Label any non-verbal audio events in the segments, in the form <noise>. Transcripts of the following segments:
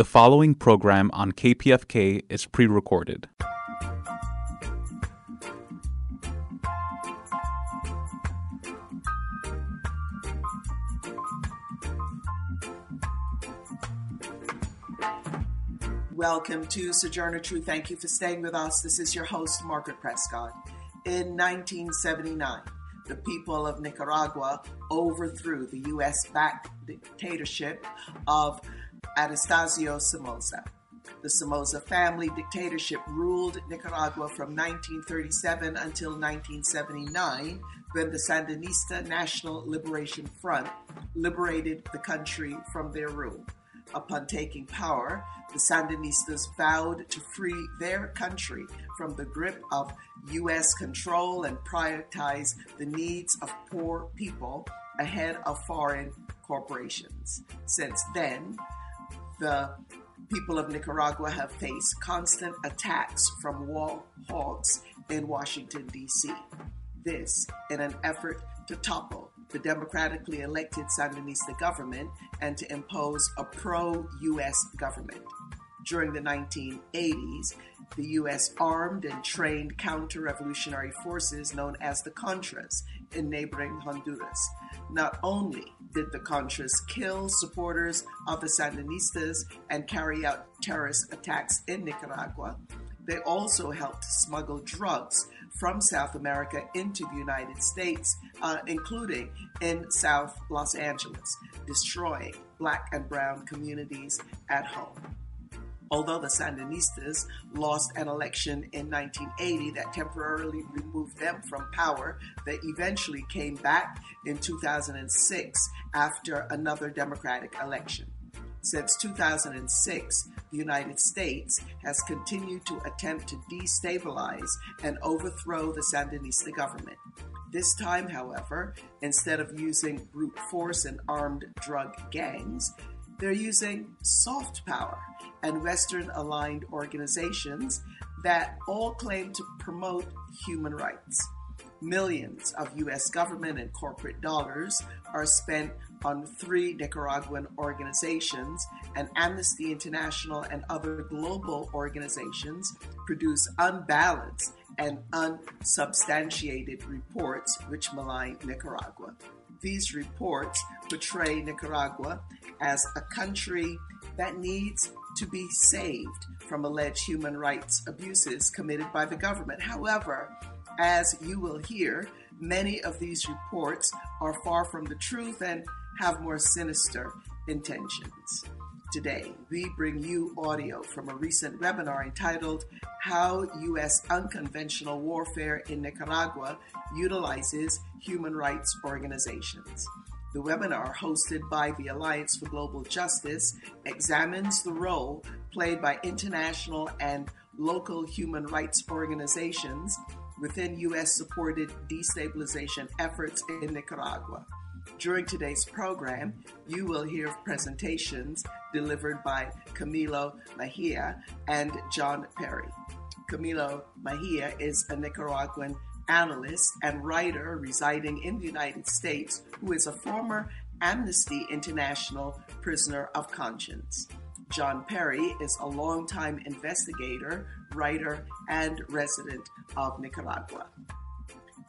The following program on KPFK is pre recorded. Welcome to Sojourner Truth. Thank you for staying with us. This is your host, Margaret Prescott. In 1979, the people of Nicaragua overthrew the U.S. backed dictatorship of Anastasio Somoza. The Somoza family dictatorship ruled Nicaragua from 1937 until 1979 when the Sandinista National Liberation Front liberated the country from their rule. Upon taking power, the Sandinistas vowed to free their country from the grip of U.S. control and prioritize the needs of poor people ahead of foreign corporations. Since then, the people of Nicaragua have faced constant attacks from wall hawks in Washington, D.C. This in an effort to topple the democratically elected Sandinista government and to impose a pro US government. During the 1980s, the U.S. armed and trained counter revolutionary forces known as the Contras in neighboring Honduras. Not only did the Contras kill supporters of the Sandinistas and carry out terrorist attacks in Nicaragua, they also helped smuggle drugs from South America into the United States, uh, including in South Los Angeles, destroying black and brown communities at home. Although the Sandinistas lost an election in 1980 that temporarily removed them from power, they eventually came back in 2006 after another Democratic election. Since 2006, the United States has continued to attempt to destabilize and overthrow the Sandinista government. This time, however, instead of using brute force and armed drug gangs, they're using soft power and Western aligned organizations that all claim to promote human rights. Millions of US government and corporate dollars are spent on three Nicaraguan organizations, and Amnesty International and other global organizations produce unbalanced and unsubstantiated reports which malign Nicaragua. These reports portray Nicaragua as a country that needs to be saved from alleged human rights abuses committed by the government. However, as you will hear, many of these reports are far from the truth and have more sinister intentions. Today, we bring you audio from a recent webinar entitled How U.S. Unconventional Warfare in Nicaragua Utilizes Human Rights Organizations. The webinar, hosted by the Alliance for Global Justice, examines the role played by international and local human rights organizations within U.S. supported destabilization efforts in Nicaragua. During today's program, you will hear presentations delivered by Camilo Mejia and John Perry. Camilo Mejia is a Nicaraguan analyst and writer residing in the United States who is a former Amnesty International prisoner of conscience. John Perry is a longtime investigator, writer, and resident of Nicaragua.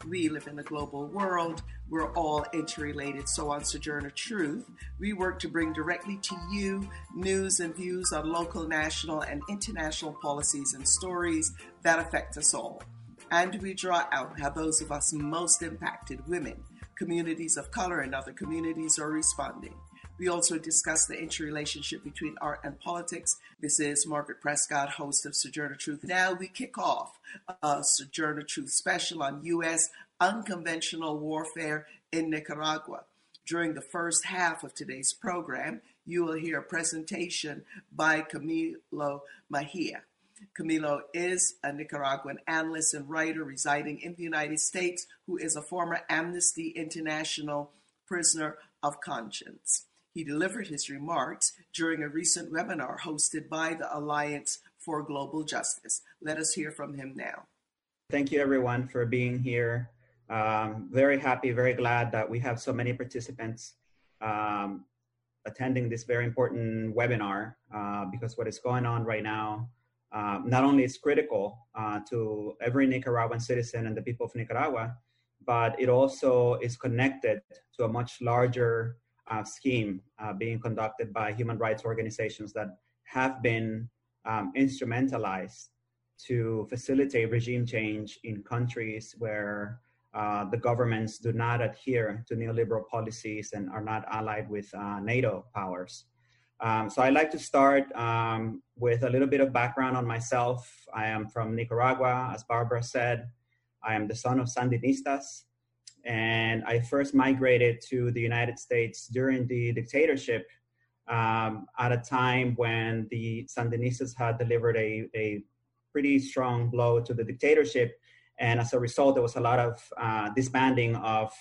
We live in a global world. We're all interrelated. So, on Sojourner Truth, we work to bring directly to you news and views on local, national, and international policies and stories that affect us all and we draw out how those of us most impacted, women, communities of color, and other communities are responding. We also discuss the interrelationship between art and politics. This is Margaret Prescott, host of Sojourner Truth. Now we kick off a Sojourner Truth special on U.S. unconventional warfare in Nicaragua. During the first half of today's program, you will hear a presentation by Camilo Mejia. Camilo is a Nicaraguan analyst and writer residing in the United States who is a former Amnesty International prisoner of conscience. He delivered his remarks during a recent webinar hosted by the Alliance for Global Justice. Let us hear from him now. Thank you, everyone, for being here. Um, very happy, very glad that we have so many participants. Um, attending this very important webinar uh, because what is going on right now uh, not only is critical uh, to every Nicaraguan citizen and the people of Nicaragua, but it also is connected to a much larger uh, scheme uh, being conducted by human rights organizations that have been um, instrumentalized to facilitate regime change in countries where uh, the governments do not adhere to neoliberal policies and are not allied with uh, NATO powers. Um, so I'd like to start um, with a little bit of background on myself. I am from Nicaragua, as Barbara said. I am the son of Sandinistas, and I first migrated to the United States during the dictatorship um, at a time when the Sandinistas had delivered a, a pretty strong blow to the dictatorship. And as a result, there was a lot of uh, disbanding of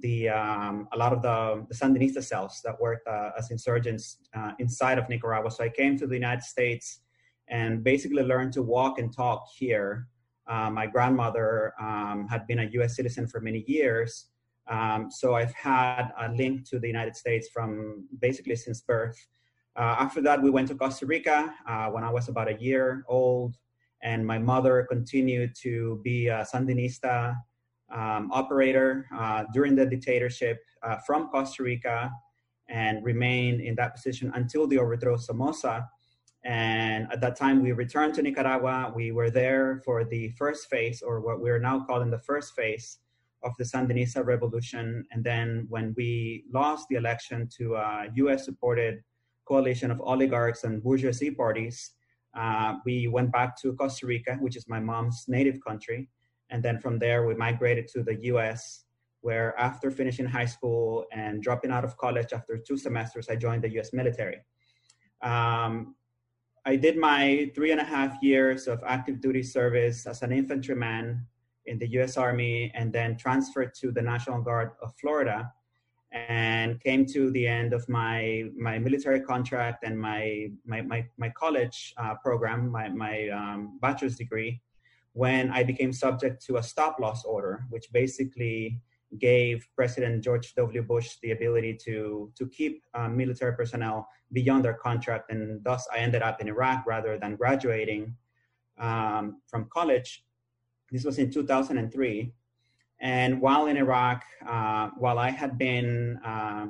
the um, a lot of the, the Sandinista cells that worked uh, as insurgents uh, inside of Nicaragua. So I came to the United States and basically learned to walk and talk here. Uh, my grandmother um, had been a U.S. citizen for many years, um, so I've had a link to the United States from basically since birth. Uh, after that, we went to Costa Rica uh, when I was about a year old and my mother continued to be a Sandinista um, operator uh, during the dictatorship uh, from Costa Rica and remained in that position until the overthrow of Somoza. And at that time, we returned to Nicaragua. We were there for the first phase, or what we're now calling the first phase of the Sandinista revolution. And then when we lost the election to a US supported coalition of oligarchs and bourgeoisie parties, uh, we went back to Costa Rica, which is my mom's native country. And then from there, we migrated to the US, where after finishing high school and dropping out of college after two semesters, I joined the US military. Um, I did my three and a half years of active duty service as an infantryman in the US Army and then transferred to the National Guard of Florida and came to the end of my my military contract and my my my, my college uh, program, my my um, bachelor's degree, when I became subject to a stop loss order, which basically gave President George W. Bush the ability to to keep uh, military personnel beyond their contract, and thus I ended up in Iraq rather than graduating um, from college. This was in 2003 and while in Iraq, uh, while I had been uh,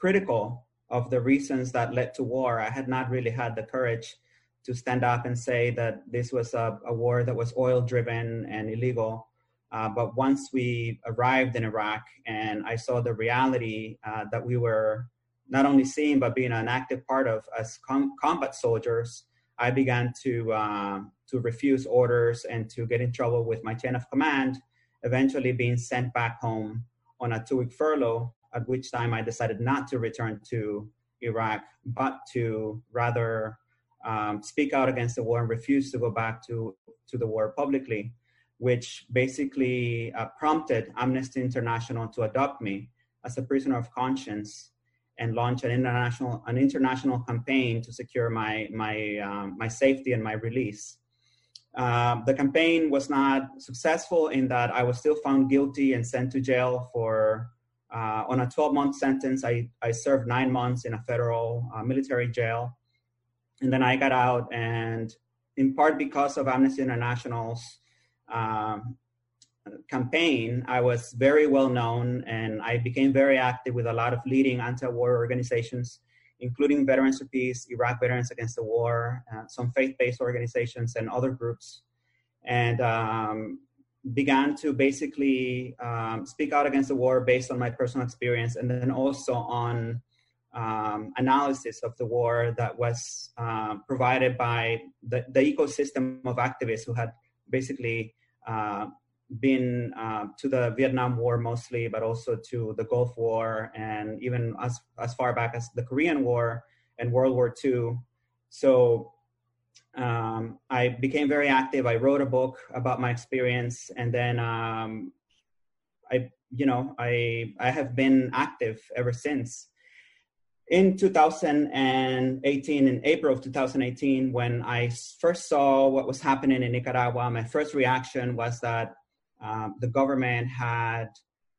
critical of the reasons that led to war, I had not really had the courage to stand up and say that this was a, a war that was oil driven and illegal. Uh, but once we arrived in Iraq and I saw the reality uh, that we were not only seeing but being an active part of as com- combat soldiers, I began to uh, to refuse orders and to get in trouble with my chain of command. Eventually, being sent back home on a two-week furlough. At which time, I decided not to return to Iraq, but to rather um, speak out against the war and refuse to go back to to the war publicly, which basically uh, prompted Amnesty International to adopt me as a prisoner of conscience and launch an international an international campaign to secure my my um, my safety and my release. Uh, the campaign was not successful in that I was still found guilty and sent to jail for uh, on a 12 month sentence. I I served nine months in a federal uh, military jail, and then I got out and in part because of Amnesty International's um, campaign, I was very well known and I became very active with a lot of leading anti war organizations, including Veterans for Peace, Iraq Veterans Against the War, uh, some faith based organizations, and other groups. And um, began to basically um, speak out against the war based on my personal experience and then also on um, analysis of the war that was uh, provided by the, the, ecosystem of activists who had basically uh, been uh, to the Vietnam War mostly, but also to the Gulf War and even as, as far back as the Korean War and World War II. So um, I became very active. I wrote a book about my experience, and then um, I, you know, I I have been active ever since. In 2018, in April of 2018, when I first saw what was happening in Nicaragua, my first reaction was that um, the government had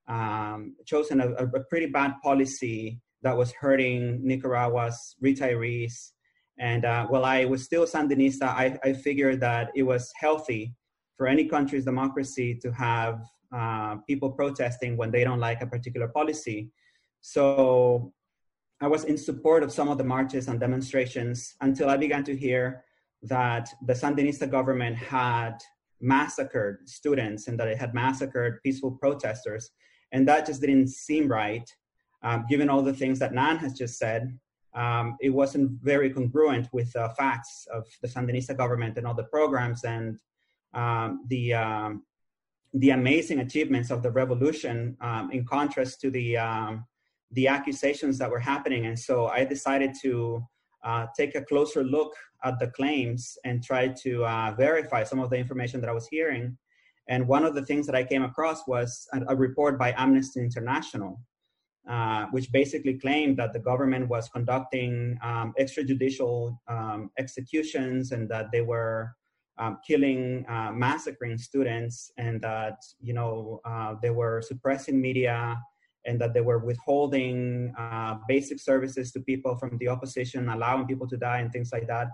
um, chosen a, a, pretty bad policy that was hurting Nicaragua's retirees. And uh, while I was still Sandinista, I, I, figured that it was healthy for any country's democracy to have uh, people protesting when they don't like a particular policy. So I was in support of some of the marches and demonstrations until I began to hear that the Sandinista government had massacred students and that it had massacred peaceful protesters. And that just didn't seem right, um, given all the things that Nan has just said. Um, it wasn't very congruent with the facts of the Sandinista government and all the programs and um, the um, the amazing achievements of the revolution, um, in contrast to the um, the accusations that were happening. And so I decided to uh, take a closer look at the claims and try to uh, verify some of the information that I was hearing. And one of the things that I came across was a, a report by Amnesty International, uh, which basically claimed that the government was conducting um, extrajudicial um, executions and that they were um, killing, uh, massacring students, and that you know uh, they were suppressing media and that they were withholding uh, basic services to people from the opposition, allowing people to die, and things like that.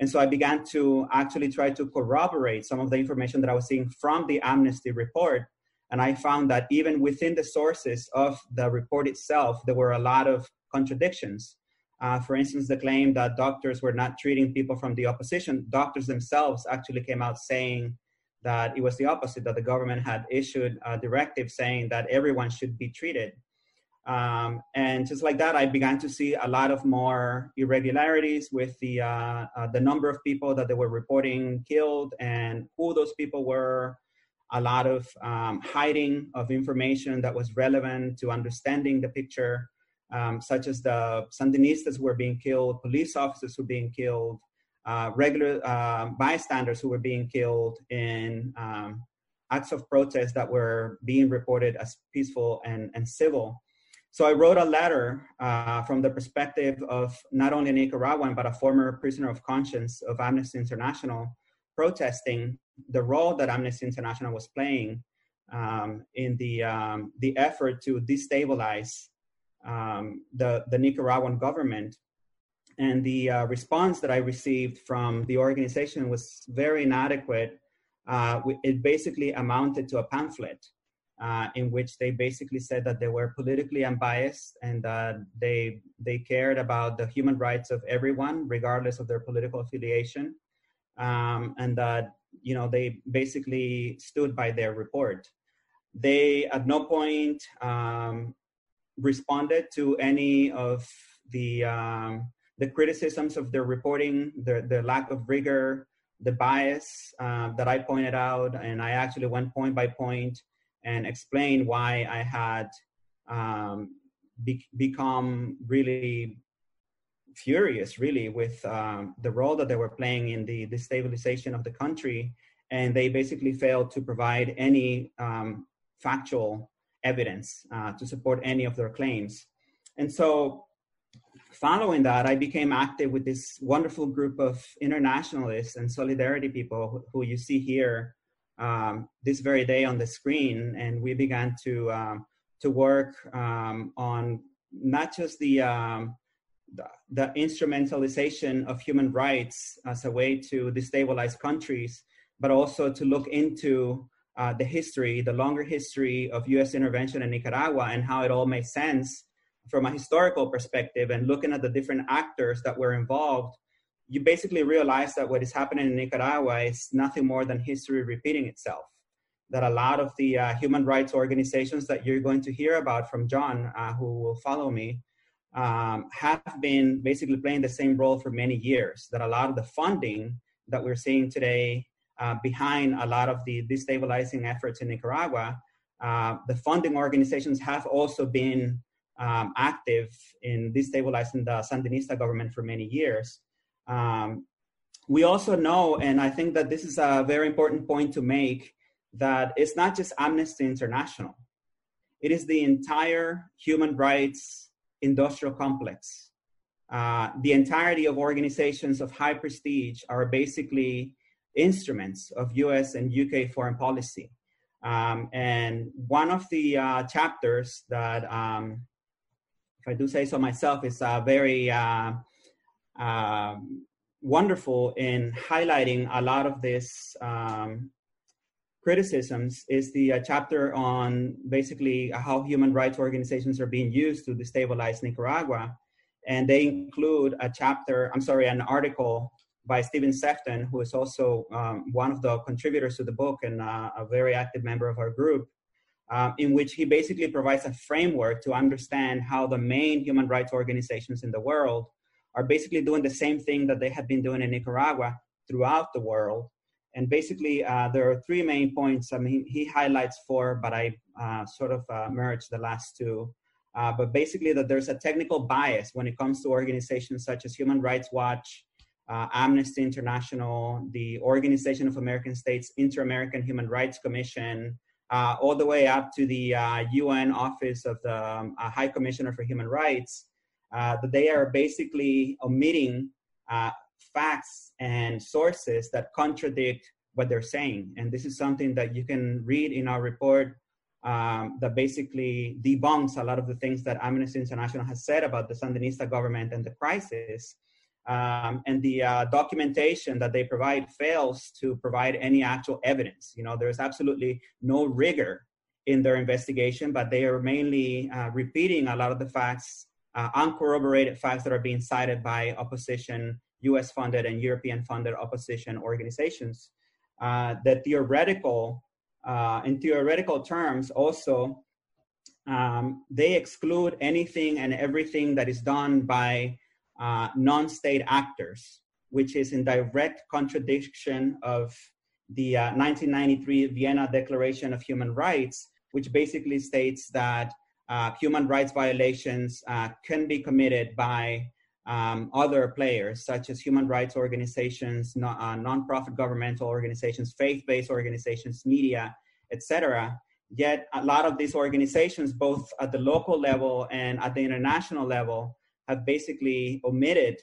And so I began to actually try to corroborate some of the information that I was seeing from the Amnesty report. And I found that even within the sources of the report itself, there were a lot of contradictions. Uh, for instance, the claim that doctors were not treating people from the opposition, doctors themselves actually came out saying that it was the opposite, that the government had issued a directive saying that everyone should be treated. Um, and just like that, I began to see a lot of more irregularities with the uh, uh, the number of people that they were reporting killed and who those people were. A lot of um, hiding of information that was relevant to understanding the picture, um, such as the Sandinistas were being killed, police officers were being killed, uh, regular uh, bystanders who were being killed in um, acts of protest that were being reported as peaceful and, and civil. So I wrote a letter uh, from the perspective of not only a Nicaraguan, but a former prisoner of conscience of Amnesty International protesting the role that Amnesty International was playing um, in the, um, the effort to destabilize um, the, the Nicaraguan government and the uh, response that I received from the organization was very inadequate. Uh, it basically amounted to a pamphlet uh, in which they basically said that they were politically unbiased and that they they cared about the human rights of everyone, regardless of their political affiliation, um, and that you know they basically stood by their report. They at no point um, responded to any of the um, the criticisms of their reporting, the, the lack of rigor, the bias uh, that I pointed out. And I actually went point by point and explained why I had um, be- become really furious, really, with um, the role that they were playing in the destabilization of the country. And they basically failed to provide any um, factual evidence uh, to support any of their claims. And so following that, I became active with this wonderful group of internationalists and solidarity people who, you see here um, this very day on the screen. And we began to, um, to work um, on not just the, um, the, the, instrumentalization of human rights as a way to destabilize countries, but also to look into uh, the history, the longer history of US intervention in Nicaragua and how it all made sense from a historical perspective and looking at the different actors that were involved, you basically realize that what is happening in Nicaragua is nothing more than history repeating itself. That a lot of the uh, human rights organizations that you're going to hear about from John, uh, who will follow me, um, have been basically playing the same role for many years. That a lot of the funding that we're seeing today uh, behind a lot of the destabilizing efforts in Nicaragua, uh, the funding organizations have also been um, active in destabilizing the Sandinista government for many years. Um, we also know, and I think that this is a very important point to make, that it's not just Amnesty International, it is the entire human rights industrial complex. Uh, the entirety of organizations of high prestige are basically instruments of US and UK foreign policy. Um, and one of the uh, chapters that um, if I do say so myself, is uh, very uh, um, wonderful in highlighting a lot of this um, criticisms is the uh, chapter on basically how human rights organizations are being used to destabilize Nicaragua. And they include a chapter, I'm sorry, an article by Stephen Sefton, who is also um, one of the contributors to the book and uh, a very active member of our group, uh, in which he basically provides a framework to understand how the main human rights organizations in the world are basically doing the same thing that they have been doing in Nicaragua throughout the world. And basically, uh, there are three main points. I mean, he highlights four, but I uh, sort of uh, merged the last two. Uh, but basically, that there's a technical bias when it comes to organizations such as Human Rights Watch, uh, Amnesty International, the Organization of American States Inter American Human Rights Commission, uh, all the way up to the UN Office of the um, High Commissioner for Human Rights uh, that they are basically omitting uh, facts and sources that contradict what they're saying. And this is something that you can read in our report um, that basically debunks a lot of the things that Amnesty International has said about the Sandinista government and the crisis. Um, and the uh, documentation that they provide fails to provide any actual evidence. You know, there's absolutely no rigor in their investigation, but they are mainly uh, repeating a lot of the facts uh, uncorroborated facts that are being cited by opposition, US funded and European funded opposition organizations. Uh, the theoretical, uh, in theoretical terms, also, um, they exclude anything and everything that is done by uh, non state actors, which is in direct contradiction of the 1993 uh, Vienna Declaration of Human Rights, which basically states that uh, human rights violations uh, can be committed by um, other players, such as human rights organizations, no, uh, nonprofit governmental organizations, faith-based organizations, media, etc. Yet a lot of these organizations, both at the local level and at the international level, have basically omitted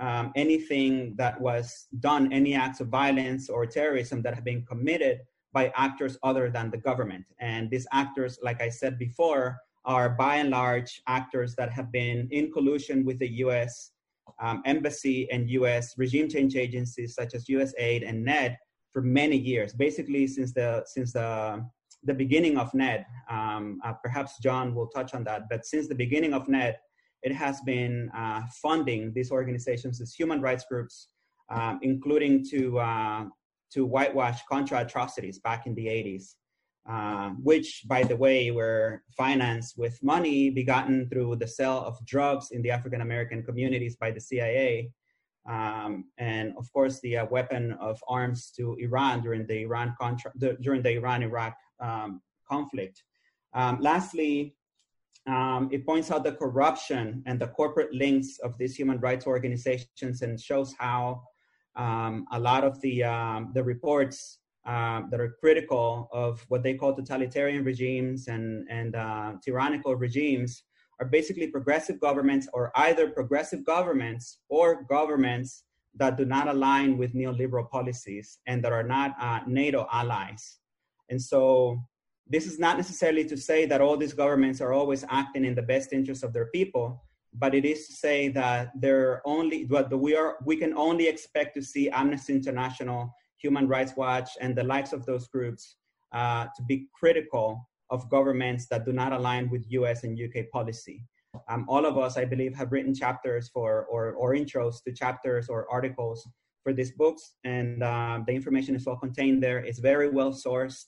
um, anything that was done, any acts of violence or terrorism that have been committed by actors other than the government. And these actors, like I said before, are by and large actors that have been in collusion with the US um, embassy and US regime change agencies such as USAID and NED for many years, basically since the, since the, the beginning of NED. Um, uh, perhaps John will touch on that, but since the beginning of NED, it has been uh, funding these organizations, these human rights groups, um, including to uh, to whitewash Contra atrocities back in the 80s, uh, which, by the way, were financed with money begotten through the sale of drugs in the African American communities by the CIA. Um, and of course, the uh, weapon of arms to Iran during the Iran contra- during the Iran-Iraq um, conflict. Um, lastly, um, it points out the corruption and the corporate links of these human rights organizations and shows how um, a lot of the um, the reports um, that are critical of what they call totalitarian regimes and and uh, tyrannical regimes are basically progressive governments or either progressive governments or governments that do not align with neoliberal policies and that are not uh, NATO allies. And so this is not necessarily to say that all these governments are always acting in the best interest of their people, but it is to say that there only what we are we can only expect to see Amnesty International, Human Rights Watch, and the likes of those groups uh, to be critical of governments that do not align with U.S. and UK policy. Um, all of us, I believe, have written chapters for or, or intros to chapters or articles for these books, and uh, the information is all contained there. It's very well sourced.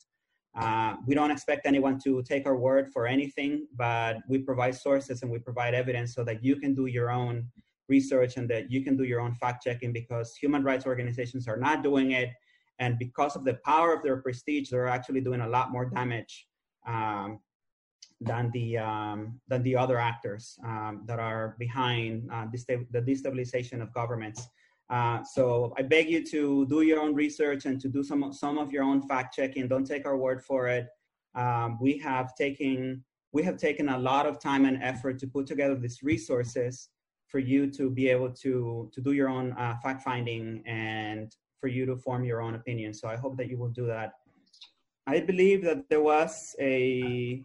Uh, we don't expect anyone to take our word for anything, but we provide sources and we provide evidence so that you can do your own research and that you can do your own fact checking because human rights organizations are not doing it. And because of the power of their prestige, they're actually doing a lot more damage um, than the um, than the other actors um, that are behind uh, the destabilization of governments. Uh, so I beg you to do your own research and to do some some of your own fact checking. Don't take our word for it. Um, we have taken we have taken a lot of time and effort to put together these resources for you to be able to to do your own uh, fact finding and for you to form your own opinion. So I hope that you will do that. I believe that there was a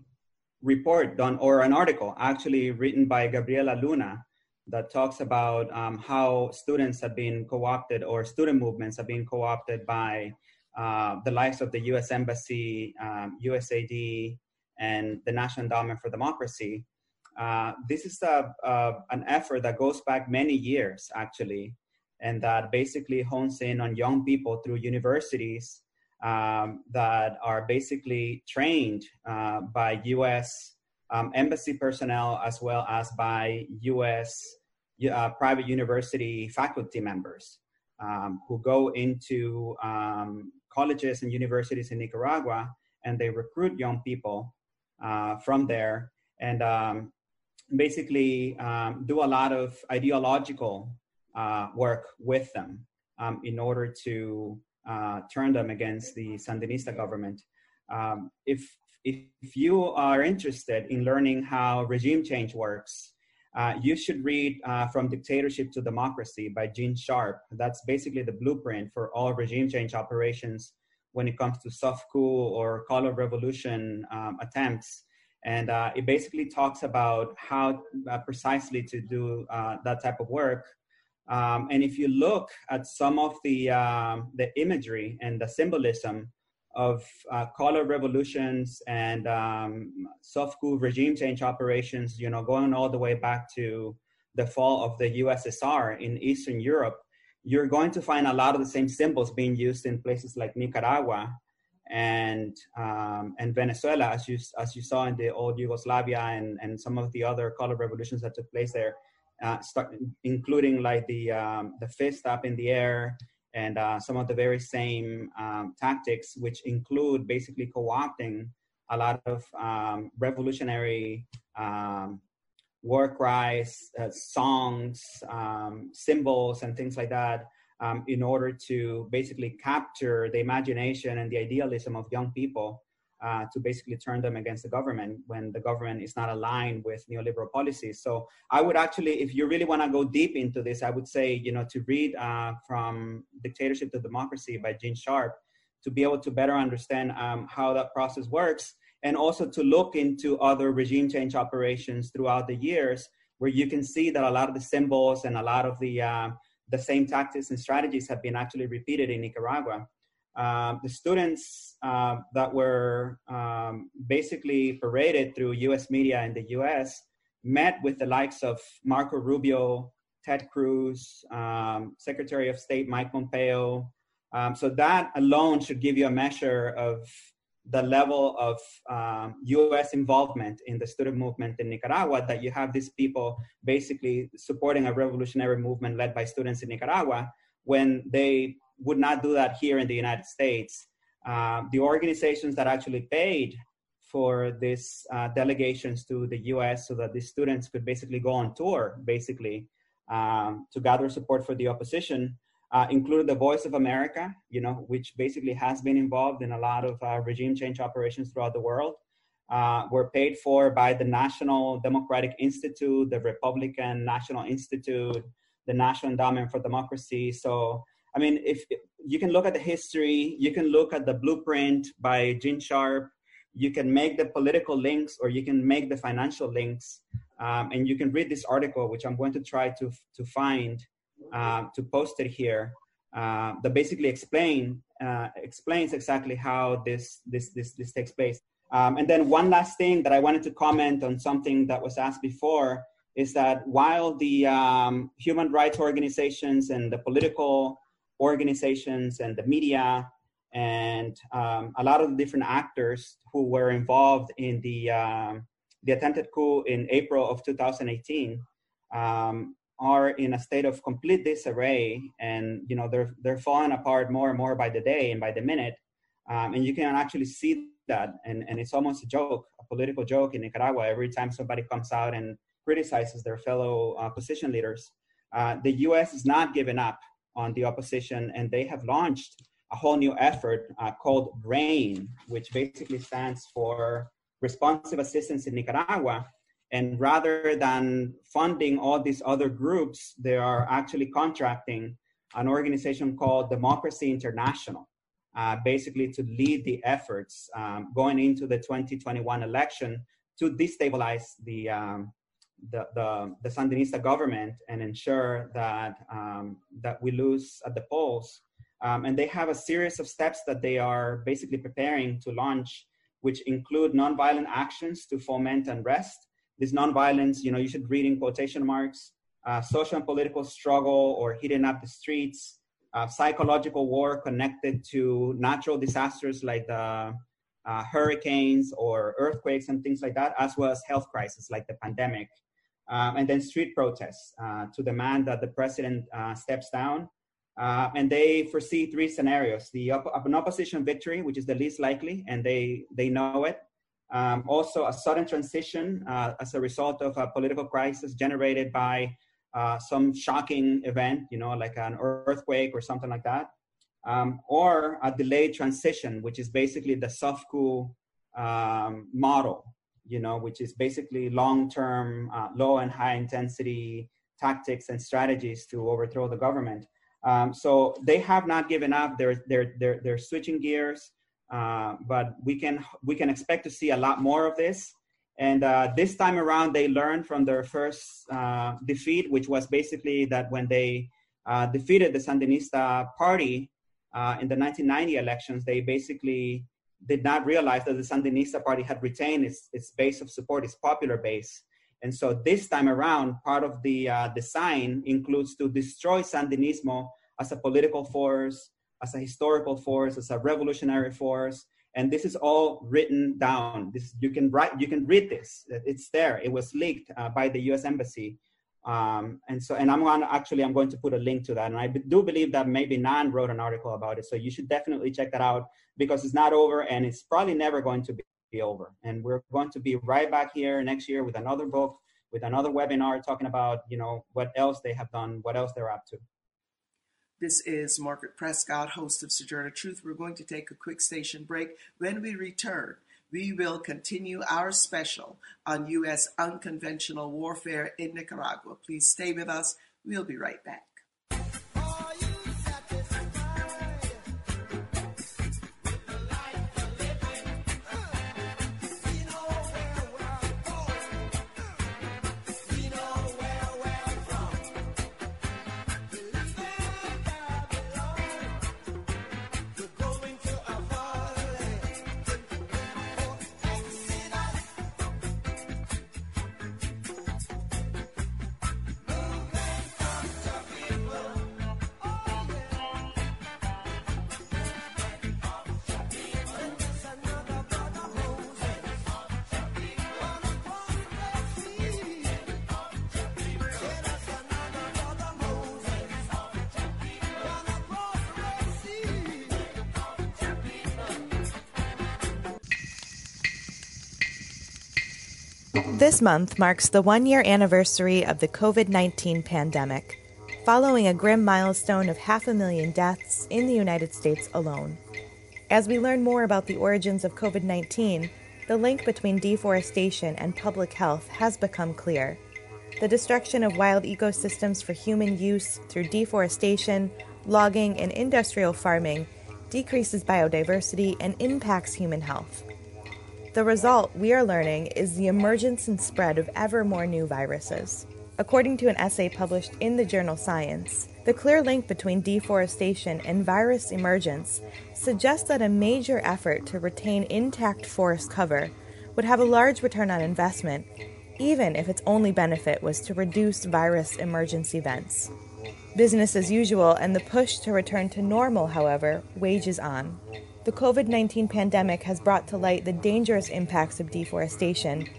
report done or an article actually written by Gabriela Luna that talks about um, how students have been co-opted or student movements have been co-opted by uh, the likes of the U.S. Embassy, um, USAID, and the National Endowment for Democracy. Uh, this is a, an effort that goes back many years, actually, and that basically hones in on young people through universities um, that are basically trained uh, by U.S. Um, embassy personnel as well as by U.S. Uh, private university faculty members um, who go into um, colleges and universities in Nicaragua and they recruit young people uh, from there and um, basically um, do a lot of ideological uh, work with them um, in order to uh, turn them against the Sandinista government. Um, if, if, if, you are interested in learning how regime change works, uh, you should read uh, From Dictatorship to Democracy by Gene Sharp. That's basically the blueprint for all regime change operations when it comes to soft coup or color revolution um, attempts. And uh, it basically talks about how uh, precisely to do uh, that type of work. Um, and if you look at some of the, um, the imagery and the symbolism of uh, color revolutions and um, soft coup regime change operations, you know, going all the way back to the fall of the USSR in Eastern Europe, you're going to find a lot of the same symbols being used in places like Nicaragua and um, and Venezuela, as you as you saw in the old Yugoslavia and and some of the other color revolutions that took place there, uh, start, including like the um, the fist up in the air and uh, some of the very same um, tactics, which include basically co-opting a lot of um, revolutionary um, war cries, uh, songs, um, symbols, and things like that um, in order to basically capture the imagination and the idealism of young people uh, to basically turn them against the government when the government is not aligned with neoliberal policies. So I would actually, if you really want to go deep into this, I would say, you know, to read uh, from Dictatorship to Democracy by Gene Sharp to be able to better understand um, how that process works and also to look into other regime change operations throughout the years where you can see that a lot of the symbols and a lot of the uh, the same tactics and strategies have been actually repeated in Nicaragua. Uh, the students uh, that were um, basically paraded through US media in the US met with the likes of Marco Rubio, Ted Cruz, um, Secretary of State Mike Pompeo. Um, so that alone should give you a measure of the level of um, US involvement in the student movement in Nicaragua that you have these people basically supporting a revolutionary movement led by students in Nicaragua when they would not do that here in the United States. Uh, the organizations that actually paid for these uh, delegations to the US so that the students could basically go on tour, basically, um, to gather support for the opposition uh, included the Voice of America, you know, which basically has been involved in a lot of uh, regime change operations throughout the world. Uh, were paid for by the National Democratic Institute, the Republican National Institute, the National Endowment for Democracy. So, I mean, if you can look at the history, you can look at the blueprint by Gene Sharp, you can make the political links or you can make the financial links, um, and you can read this article, which I'm going to try to to find uh, to post it here uh, that basically explain uh, explains exactly how this this this this takes place. Um, and then one last thing that I wanted to comment on something that was asked before is that while the um, human rights organizations and the political organizations and the media and um, a lot of the different actors who were involved in the um, the attempted coup in April of 2018 um, are in a state of complete disarray and you know they're they're falling apart more and more by the day and by the minute. Um, and you can actually see that and, and it's almost a joke a political joke in nicaragua. Every time somebody comes out and criticizes their fellow uh, opposition leaders uh, the us is not giving up on the opposition and they have launched a whole new effort uh, called rain which basically stands for responsive assistance in nicaragua. And rather than funding all these other groups, they are actually contracting an organization called Democracy International, uh, basically to lead the efforts um, going into the 2021 election to destabilize the, um, the, the, the, Sandinista government and ensure that, um, that we lose at the polls. Um, and they have a series of steps that they are basically preparing to launch, which include nonviolent actions to foment unrest. This nonviolence, you know, you should read in quotation marks, uh, social and political struggle or heating up the streets, uh, psychological war connected to natural disasters like the uh, hurricanes or earthquakes and things like that, as well as health crises like the pandemic. Um, and then street protests uh, to demand that the president uh, steps down. Uh, and they foresee three scenarios: the op- an opposition victory, which is the least likely, and they they know it. Um, also, a sudden transition uh, as a result of a political crisis generated by uh, some shocking event, you know, like an earthquake or something like that um, or a delayed transition, which is basically the soft coup um, model, you know, which is basically long-term, uh, low and high intensity tactics and strategies to overthrow the government. Um, so they have not given up. They're they're they're, they're switching gears, uh, but we can we can expect to see a lot more of this. And uh, this time around, they learned from their first uh, defeat, which was basically that when they uh, defeated the Sandinista party, uh, in the 1990 elections, they basically did not realize that the Sandinista party had retained its, its base of support, its popular base. And so this time around, part of the uh, design includes to destroy Sandinismo as a political force, as a historical force, as a revolutionary force. And this is all written down. This you can write, you can read this. It's there. It was leaked uh, by the U.S. Embassy um, and so, and I'm going to actually, I'm going to put a link to that. And I do believe that maybe Nan wrote an article about it. So you should definitely check that out because it's not over and it's probably never going to be over. And we're going to be right back here next year with another book, with another webinar talking about, you know, what else they have done, what else they're up to. This is Margaret Prescott, host of Sojourner Truth. We're going to take a quick station break. When we return, we will continue our special on U.S. unconventional warfare in Nicaragua. Please stay with us. We'll be right back. This month marks the one year anniversary of the COVID 19 pandemic, following a grim milestone of half a million deaths in the United States alone. As we learn more about the origins of COVID 19, the link between deforestation and public health has become clear. The destruction of wild ecosystems for human use through deforestation, logging, and industrial farming decreases biodiversity and impacts human health. The result, we are learning, is the emergence and spread of ever more new viruses. According to an essay published in the journal Science, the clear link between deforestation and virus emergence suggests that a major effort to retain intact forest cover would have a large return on investment, even if its only benefit was to reduce virus emergence events. Business as usual and the push to return to normal, however, wages on. The COVID 19 pandemic has brought to light the dangerous impacts of deforestation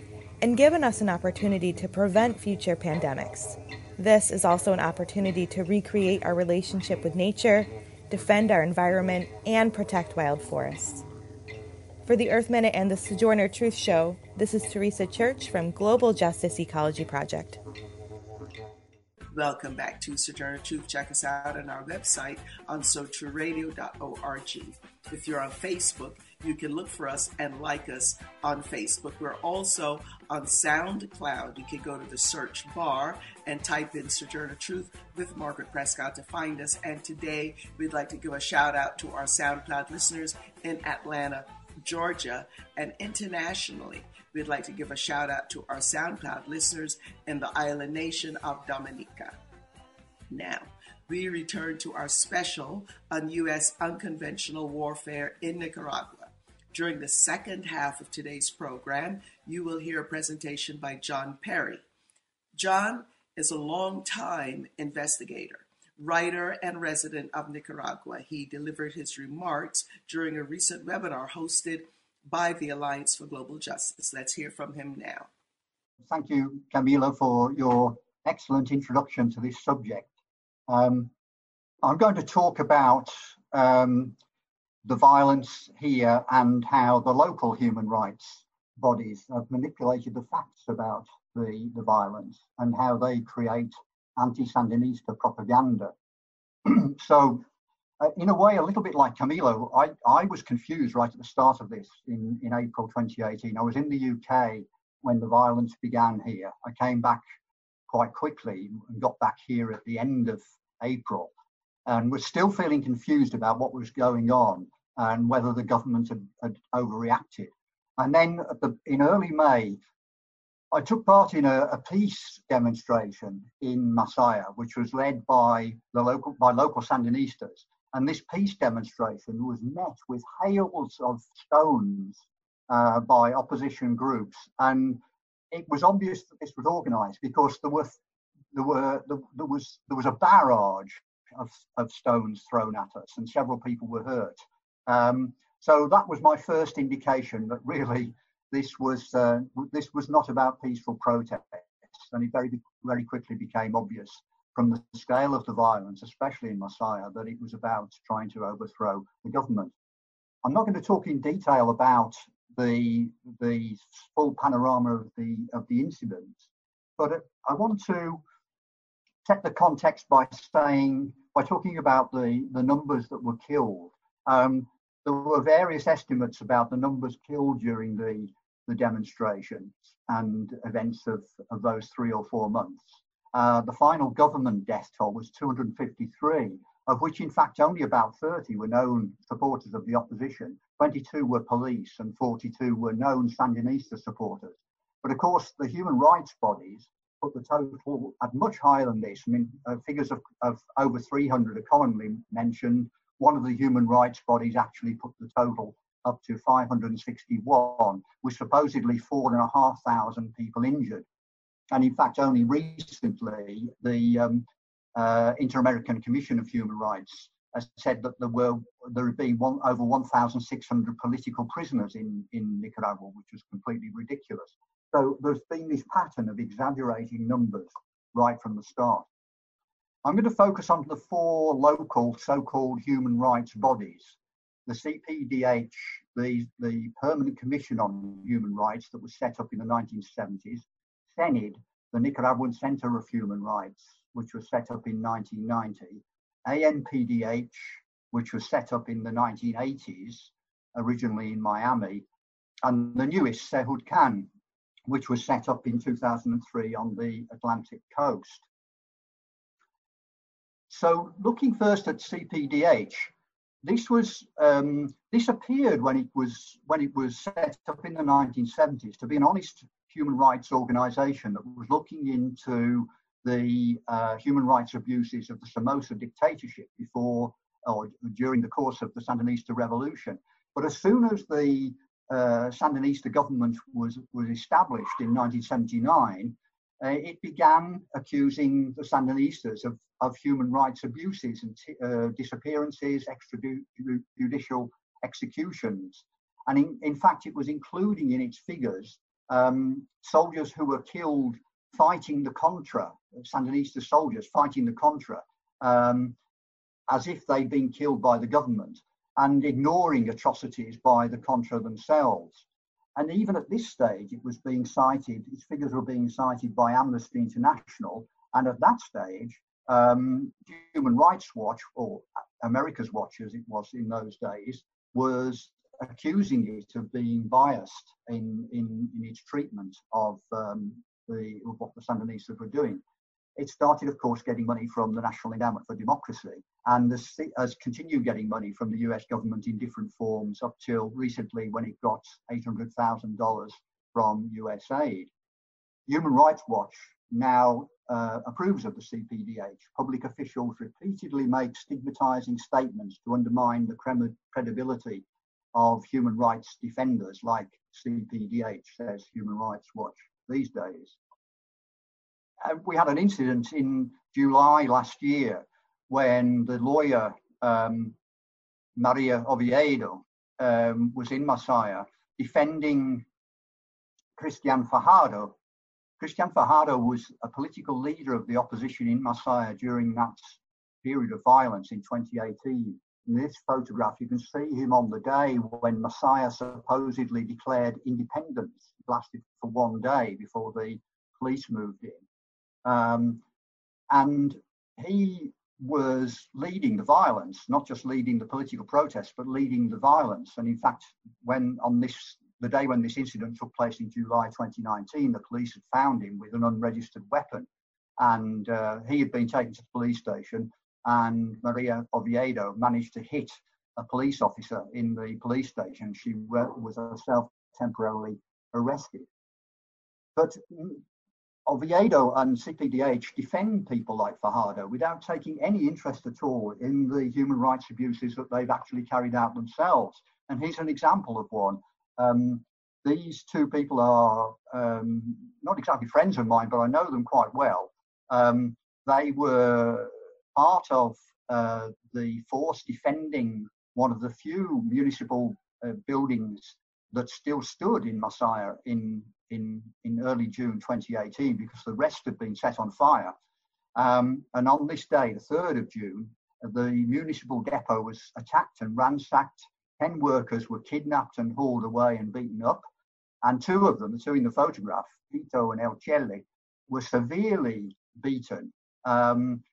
and given us an opportunity to prevent future pandemics. This is also an opportunity to recreate our relationship with nature, defend our environment, and protect wild forests. For the Earth Minute and the Sojourner Truth Show, this is Teresa Church from Global Justice Ecology Project. Welcome back to Sojourner Truth. Check us out on our website on SoTrueRadio.org. If you're on Facebook, you can look for us and like us on Facebook. We're also on SoundCloud. You can go to the search bar and type in Sojourner Truth with Margaret Prescott to find us. And today we'd like to give a shout out to our SoundCloud listeners in Atlanta, Georgia, and internationally We'd like to give a shout out to our SoundCloud listeners in the island nation of Dominica. Now, we return to our special on U.S. unconventional warfare in Nicaragua. During the second half of today's program, you will hear a presentation by John Perry. John is a long-time investigator, writer, and resident of Nicaragua. He delivered his remarks during a recent webinar hosted by the Alliance for Global Justice. Let's hear from him now. Thank you, Camilo, for your excellent introduction to this subject. Um, I'm going to talk about um, the violence here and how the local human rights bodies have manipulated the facts about the, the violence and how they create anti-Sandinista propaganda. <clears throat> so uh, in a way, a little bit like Camilo, I, I was confused right at the start of this in, in April 2018. I was in the UK when the violence began here. I came back quite quickly and got back here at the end of April and was still feeling confused about what was going on and whether the government had, had overreacted. And then the, in early May, I took part in a, a, peace demonstration in Masaya, which was led by the local by local Sandinistas. And this peace demonstration was met with hails of stones uh, by opposition groups, and it was obvious that this was organised because there were there were there, was there was a barrage of, of stones thrown at us, and several people were hurt. Um, so that was my first indication that really this was uh, this was not about peaceful protests, and it very very quickly became obvious from the scale of the violence, especially in Masaya, that it was about trying to overthrow the government. I'm not going to talk in detail about the the full panorama of the of the incidents, but I want to set the context by saying by talking about the the numbers that were killed. Um, there were various estimates about the numbers killed during the the demonstrations and events of, of those three or four months. Uh, the final government death toll was 253, of which in fact only about 30 were known supporters of the opposition. 22 were police and 42 were known Sandinista supporters. But of course, the human rights bodies put the total at much higher than this. I mean, uh, figures of, of over 300 are commonly mentioned. One of the human rights bodies actually put the total up to 561, with supposedly four and a half thousand people injured. And in fact, only recently, the um, uh, Inter-American Commission of Human Rights has said that there were there had been one, over 1,600 political prisoners in, in Nicaragua, which was completely ridiculous. So there's been this pattern of exaggerating numbers right from the start. I'm going to focus on the four local so-called human rights bodies. The CPDH, the, the Permanent Commission on Human Rights that was set up in the 1970s, CENIDH, the Nicaraguan Center of Human Rights, which was set up in 1990, ANPDH, which was set up in the 1980s, originally in Miami, and the newest CEJUDHCAN, which was set up in 2003 on the Atlantic coast. So looking first at CPDH, this was um, this appeared when it was when it was set up in the 1970s to be an honest human rights organization that was looking into the uh, human rights abuses of the Somoza dictatorship before or during the course of the Sandinista revolution. But as soon as the uh, Sandinista government was, was established in 1979, uh, it began accusing the Sandinistas of, of human rights abuses and uh, disappearances, extrajudicial executions. And in, in fact, it was including in its figures um, soldiers who were killed fighting the Contra, Sandinista soldiers fighting the Contra, um, as if they'd been killed by the government, and ignoring atrocities by the Contra themselves. And even at this stage, it was being cited, its figures were being cited by Amnesty International. And at that stage, um, Human Rights Watch, or America's Watch as it was in those days, was accusing it of being biased in, in, in its treatment of, um, the, what the Sandinistas were doing. It started, of course, getting money from the National Endowment for Democracy and has continued getting money from the US government in different forms up till recently when it got $800,000 from USAID. Human Rights Watch now uh, approves of the CPDH. Public officials repeatedly make stigmatizing statements to undermine the credibility of human rights defenders like CPDH, says Human Rights Watch these days. Uh, we had an incident in July last year when the lawyer um, Maria Oviedo um, was in Masaya defending Christian Fajardo. Christian Fajardo was a political leader of the opposition in Masaya during that period of violence in 2018. This photograph, you can see him on the day when Masaya supposedly declared independence. It lasted for one day before the police moved in. Um, and he was leading the violence, not just leading the political protests, but leading the violence. And in fact, when on this the day when this incident took place in July 2019, the police had found him with an unregistered weapon, and uh, he had been taken to the police station. And Maria Oviedo managed to hit a police officer in the police station. She was herself temporarily arrested. But Oviedo and CPDH defend people like Fajardo without taking any interest at all in the human rights abuses that they've actually carried out themselves. And he's an example of one. Um, these two people are um, not exactly friends of mine, but I know them quite well. Um, they were part of uh, the force defending one of the few municipal uh, buildings that still stood in Masaya in in, in early June 2018 because the rest had been set on fire. Um, and on this day, the 3rd of June, the municipal depot was attacked and ransacked. 10 workers were kidnapped and hauled away and beaten up. And two of them, the two in the photograph, Pito and El Chele, were severely beaten. Um,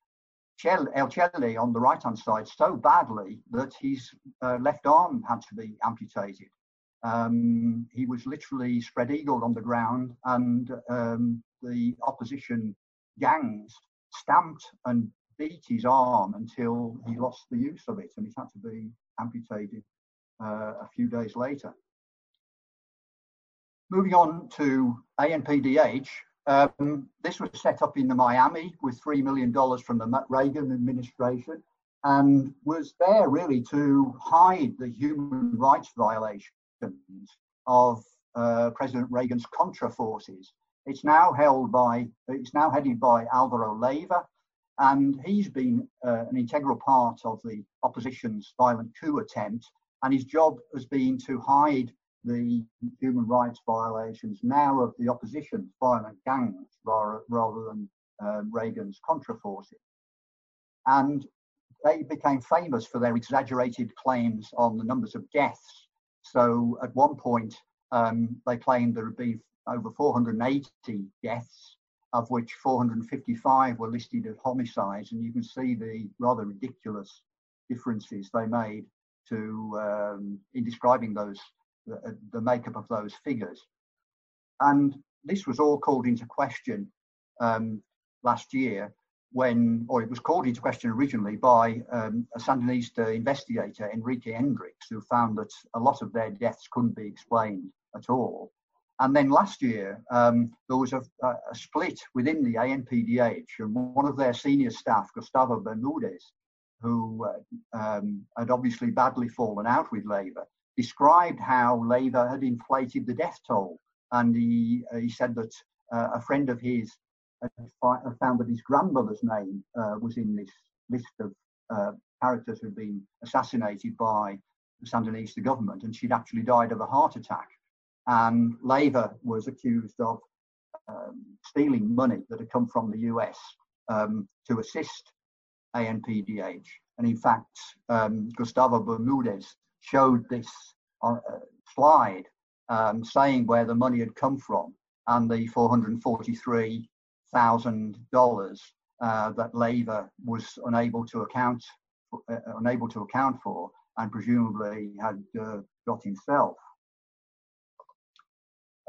El Chele on the right hand side so badly that his uh, left arm had to be amputated. Um, he was literally spread eagled on the ground, and um, the opposition gangs stamped and beat his arm until he lost the use of it, and it had to be amputated uh, a few days later. Moving on to ANPDH, um, this was set up in Miami with $3 million from the Reagan administration and was there really to hide the human rights violations of uh, President Reagan's Contra forces. It's now held by, it's now headed by Alvaro Leiva, and he's been uh, an integral part of the opposition's violent coup attempt. And his job has been to hide the human rights violations now of the opposition's violent gangs rather, than uh, Reagan's Contra forces. And they became famous for their exaggerated claims on the numbers of deaths so at one point, um, they claimed there had been over 480 deaths, of which 455 were listed as homicides. And you can see the rather ridiculous differences they made to um, in describing those the, the, makeup of those figures. And this was all called into question um, last year when, or it was called into question originally by um, a Sandinista investigator, Enrique Hendrix, who found that a lot of their deaths couldn't be explained at all. And then last year, um, there was a, a, split within the ANPDH, and one of their senior staff, Gustavo Bermudez, who uh, um, had obviously badly fallen out with Leiva, described how Leiva had inflated the death toll. And he, uh, he said that uh, a friend of his had found that his grandmother's name uh, was in this list of uh, characters who'd been assassinated by the Sandinista government, and she'd actually died of a heart attack. And Leiva was accused of um, stealing money that had come from the US um, to assist ANPDH. And in fact, um, Gustavo Bermudez showed this uh, slide um, saying where the money had come from and the 443 thousand dollars uh, that Leiva was unable to account uh, unable to account for, and presumably had uh, got himself.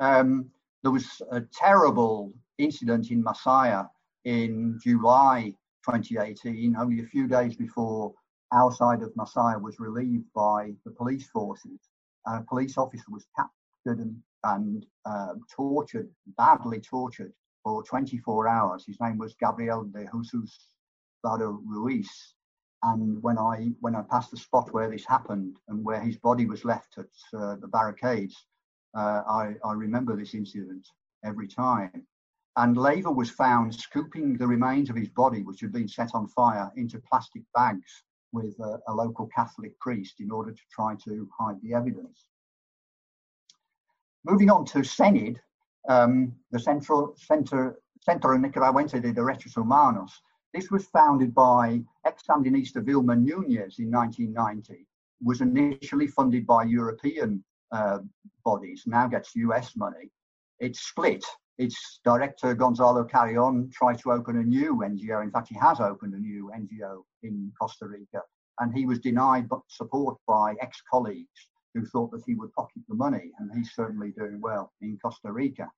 Um, there was a terrible incident in Masaya in July 2018, only a few days before our side of Masaya was relieved by the police forces. A police officer was and, and uh, tortured, badly tortured for 24 hours. His name was Gabriel de Jesus Vado Ruiz. And when I when I passed the spot where this happened and where his body was left at uh, the barricades, uh, I, I remember this incident every time. And Leiva was found scooping the remains of his body, which had been set on fire, into plastic bags with a, a local Catholic priest in order to try to hide the evidence. Moving on to CENIDH, um, the Central Center, Centro Nicaragüense de Derechos Humanos. This was founded by ex-Sandinista Vilma Nunez in 1990, was initially funded by European uh, bodies, now gets US money. It's split. Its director, Gonzalo Carrion, tried to open a new NGO. In fact, he has opened a new NGO in Costa Rica, and he was denied support by ex-colleagues who thought that he would pocket the money, and he's certainly doing well in Costa Rica.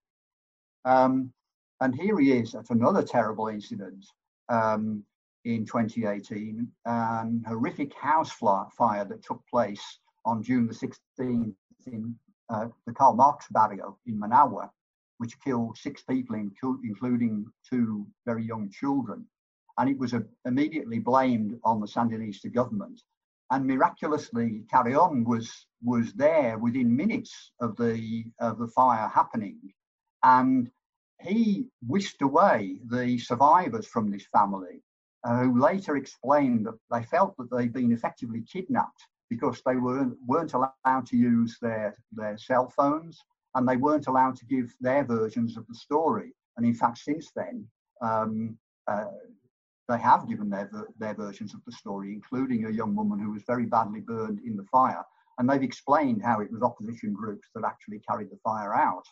Um, and here he is at another terrible incident um, in 2018, an horrific house fire that took place on June the 16th in uh, the Karl Marx barrio in Managua, which killed six people, including two very young children. And it was uh, immediately blamed on the Sandinista government. And miraculously Carrion was was there within minutes of the of the fire happening, and he whisked away the survivors from this family, uh, who later explained that they felt that they'd been effectively kidnapped because they weren't weren't allowed to use their their cell phones and they weren't allowed to give their versions of the story. And in fact, since then, um, uh, they have given their, their versions of the story, including a young woman who was very badly burned in the fire. And they've explained how it was opposition groups that actually carried the fire out.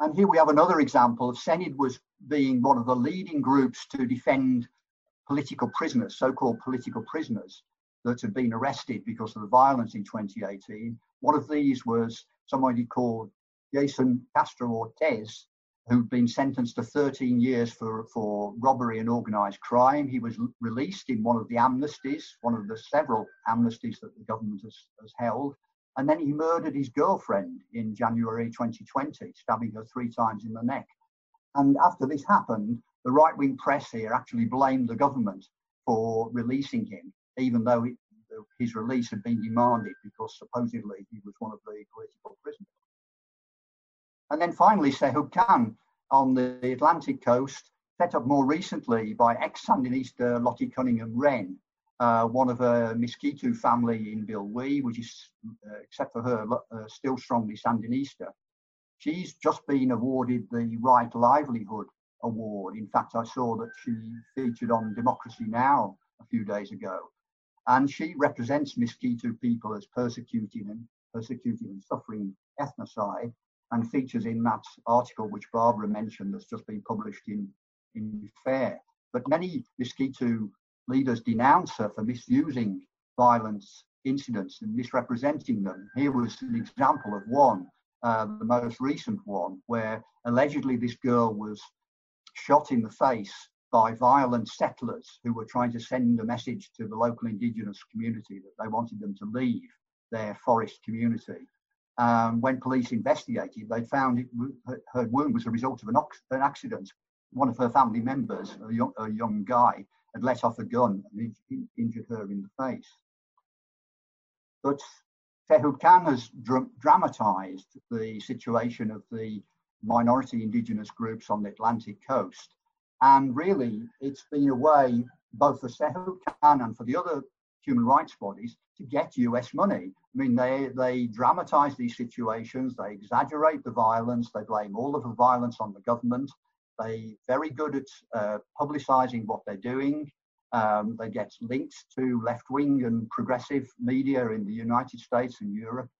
And here we have another example of CENIDH was being one of the leading groups to defend political prisoners, so-called political prisoners that had been arrested because of the violence in 2018. One of these was somebody called Jason Castro Ortiz, who'd been sentenced to 13 years for, for robbery and organised crime. He was released in one of the amnesties, one of the several amnesties that the government has, has held. And then he murdered his girlfriend in January 2020, stabbing her three times in the neck. And after this happened, the right wing press here actually blamed the government for releasing him, even though it, his release had been demanded because supposedly he was one of the political prisoners. And then finally, CEJUDHCAN on the Atlantic coast, set up more recently by ex-Sandinista Lottie Cunningham Wren, uh, one of a Miskitu family in Bilwi, which is, uh, except for her, uh, still strongly Sandinista. She's just been awarded the Right Livelihood Award. In fact, I saw that she featured on Democracy Now! a few days ago. And she represents Miskitu people as persecuting and persecuted and suffering ethnocide and features in that article which Barbara mentioned that's just been published in, in FAIR. But many Miskitu leaders denounce her for misusing violence incidents and misrepresenting them. Here was an example of one, uh, the most recent one, where allegedly this girl was shot in the face by violent settlers who were trying to send a message to the local indigenous community that they wanted them to leave their forest community um, when police investigated, they found it, her wound was a result of an, an, accident. One of her family members, a young, a young guy, had let off a gun and in, injured her in the face. But CEJUDHCAN has dr- dramatised the situation of the minority indigenous groups on the Atlantic coast. And really, it's been a way, both for Sehub Khan and for the other human rights bodies, to get US money. I mean, they, they dramatize these situations, they exaggerate the violence, they blame all of the violence on the government. They're very good at uh, publicizing what they're doing. Um, they get links to left-wing and progressive media in the United States and Europe,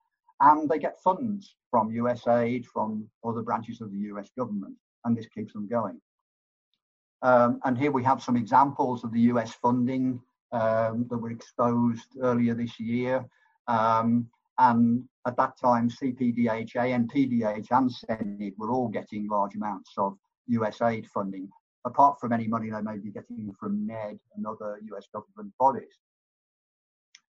and they get funds from USAID, from other branches of the US government, and this keeps them going. Um, and here we have some examples of the US funding um, that were exposed earlier this year. Um, and at that time, CPDH, ANPDH, and CENIDH were all getting large amounts of US aid funding, apart from any money they may be getting from NED and other US government bodies.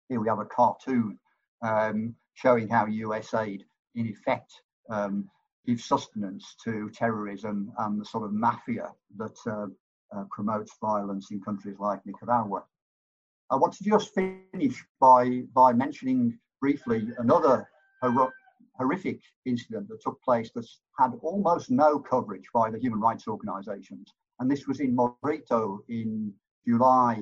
Here we have a cartoon um, showing how US aid in effect um, give sustenance to terrorism and the sort of mafia that uh, uh, promotes violence in countries like Nicaragua. I want to just finish by, by mentioning briefly another hor- horrific incident that took place that's had almost no coverage by the human rights organizations. And this was in Morrito in July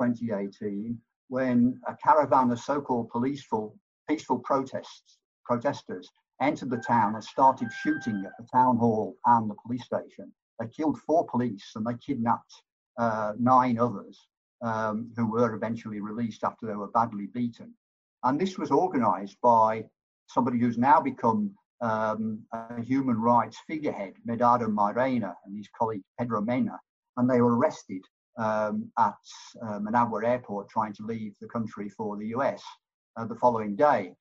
2018, when a caravan of so-called peaceful, peaceful protests, protesters entered the town and started shooting at the town hall and the police station. They killed four police and they kidnapped uh, nine others um, who were eventually released after they were badly beaten. And this was organized by somebody who's now become um, a human rights figurehead, Medardo Mairena, and his colleague Pedro Mena. And they were arrested um, at Managua airport trying to leave the country for the US uh, the following day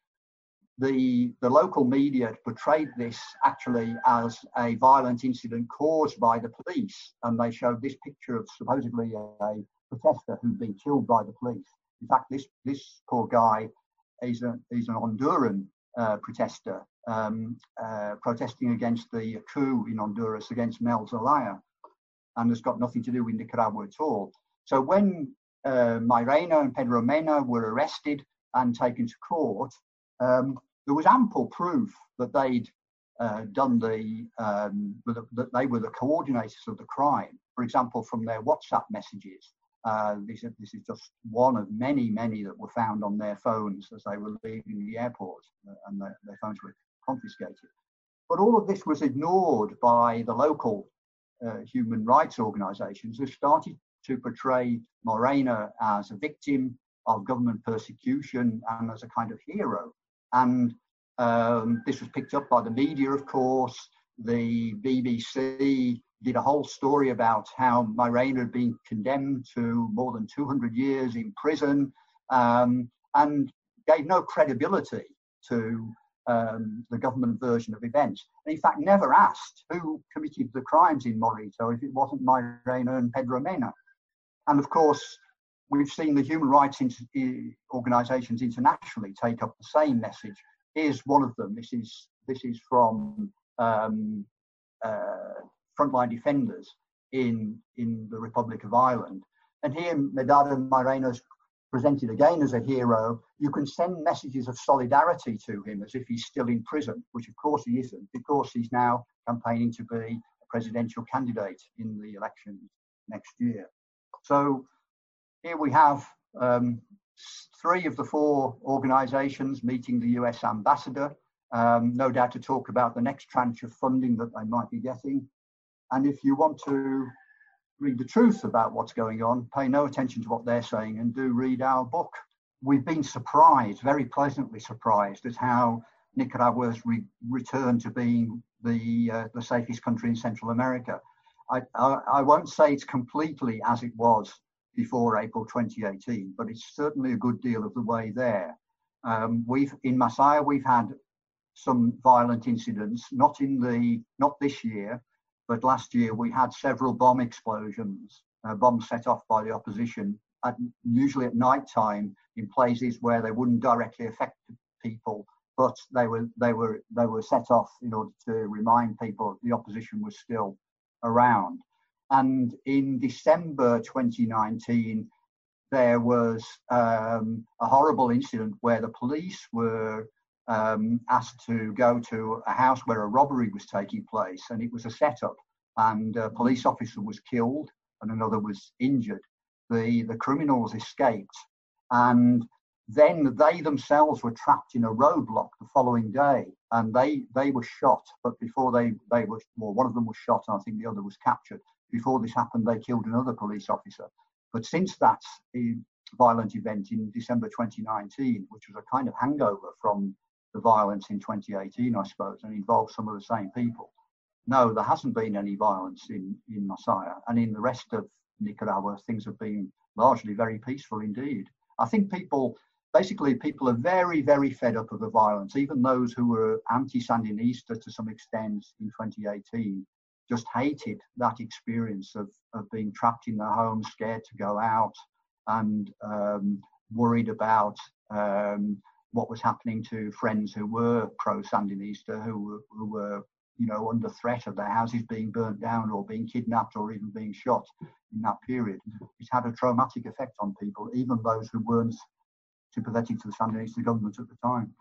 the, the local media portrayed this actually as a violent incident caused by the police. And they showed this picture of supposedly a, a protester who'd been killed by the police. In fact, this, this poor guy is, a, is an Honduran uh, protester um, uh, protesting against the coup in Honduras against Mel Zelaya and has got nothing to do with Nicaragua at all. So when uh, Mairena and Pedro Mena were arrested and taken to court, um, there was ample proof that they'd uh, done the, um, that they were the coordinators of the crime. For example, from their WhatsApp messages. Uh, this, this, is just one of many, many that were found on their phones as they were leaving the airport uh, and their, their phones were confiscated. But all of this was ignored by the local uh, human rights organizations who started to portray Morena as a victim of government persecution and as a kind of hero. And um, this was picked up by the media, of course. The BBC did a whole story about how Mairena had been condemned to more than 200 years in prison um, and gave no credibility to um, the government version of events. And in fact, never asked who committed the crimes in Morrito if it wasn't Mairena and Pedro Mena. And of course, we've seen the human rights organizations internationally take up the same message. Here's one of them. This is this is from um, uh, Frontline Defenders in in the Republic of Ireland. And here, Medardo Mairena is presented again as a hero. You can send messages of solidarity to him as if he's still in prison, which of course he isn't, because he's now campaigning to be a presidential candidate in the elections next year. So here we have um, three of the four organisations meeting the US ambassador, um, no doubt to talk about the next tranche of funding that they might be getting. And if you want to read the truth about what's going on, pay no attention to what they're saying and do read our book. We've been surprised, very pleasantly surprised, at how Nicaragua's re- returned to being the uh, the safest country in Central America. I, I, I won't say it's completely as it was before April 2018, but it's certainly a good deal of the way there. Um, we've in Masaya we've had some violent incidents, not in the not this year, but last year we had several bomb explosions, uh, bombs set off by the opposition, at, usually at night time in places where they wouldn't directly affect people, but they were they were they were set off in order to remind people the opposition was still around. And in December 2019, there was um, a horrible incident where the police were um, asked to go to a house where a robbery was taking place, and it was a setup. And a police officer was killed, and another was injured. The the criminals escaped, and then they themselves were trapped in a roadblock the following day, and they they were shot. But before they they were, well, one of them was shot, and I think the other was captured before this happened, they killed another police officer. But since that eh, violent event in December 2019, which was a kind of hangover from the violence in 2018, I suppose, and involved some of the same people, no, there hasn't been any violence in, in Masaya. And in the rest of Nicaragua, things have been largely very peaceful indeed. I think people, basically, people are very, very fed up of the violence. Even those who were anti Sandinista to some extent in 2018 just hated that experience of, of being trapped in their home, scared to go out, and um, worried about um, what was happening to friends who were pro Sandinista, who, who were you know, under threat of their houses being burnt down or being kidnapped or even being shot in that period. It had a traumatic effect on people, even those who weren't sympathetic to the Sandinista government at the time.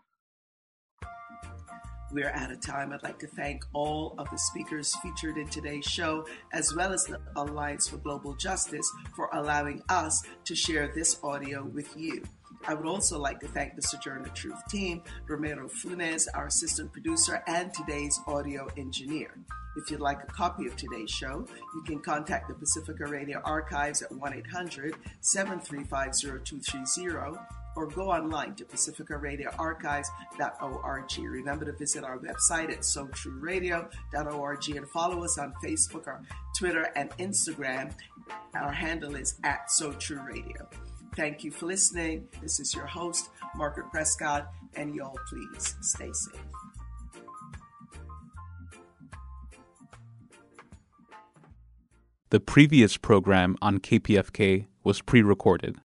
We're out of time. I'd like to thank all of the speakers featured in today's show, as well as the Alliance for Global Justice, for allowing us to share this audio with you. I would also like to thank the Sojourner Truth team, Romero Funes, our assistant producer, and today's audio engineer. If you'd like a copy of today's show, you can contact the Pacifica Radio Archives at 1 800 735 0230 or go online to pacificaradioarchives.org. Remember to visit our website at sotrueradio.org and follow us on Facebook, or Twitter, and Instagram. Our handle is at SoTrueRadio. Thank you for listening. This is your host, Margaret Prescott, and y'all please stay safe. The previous program on KPFK was pre recorded.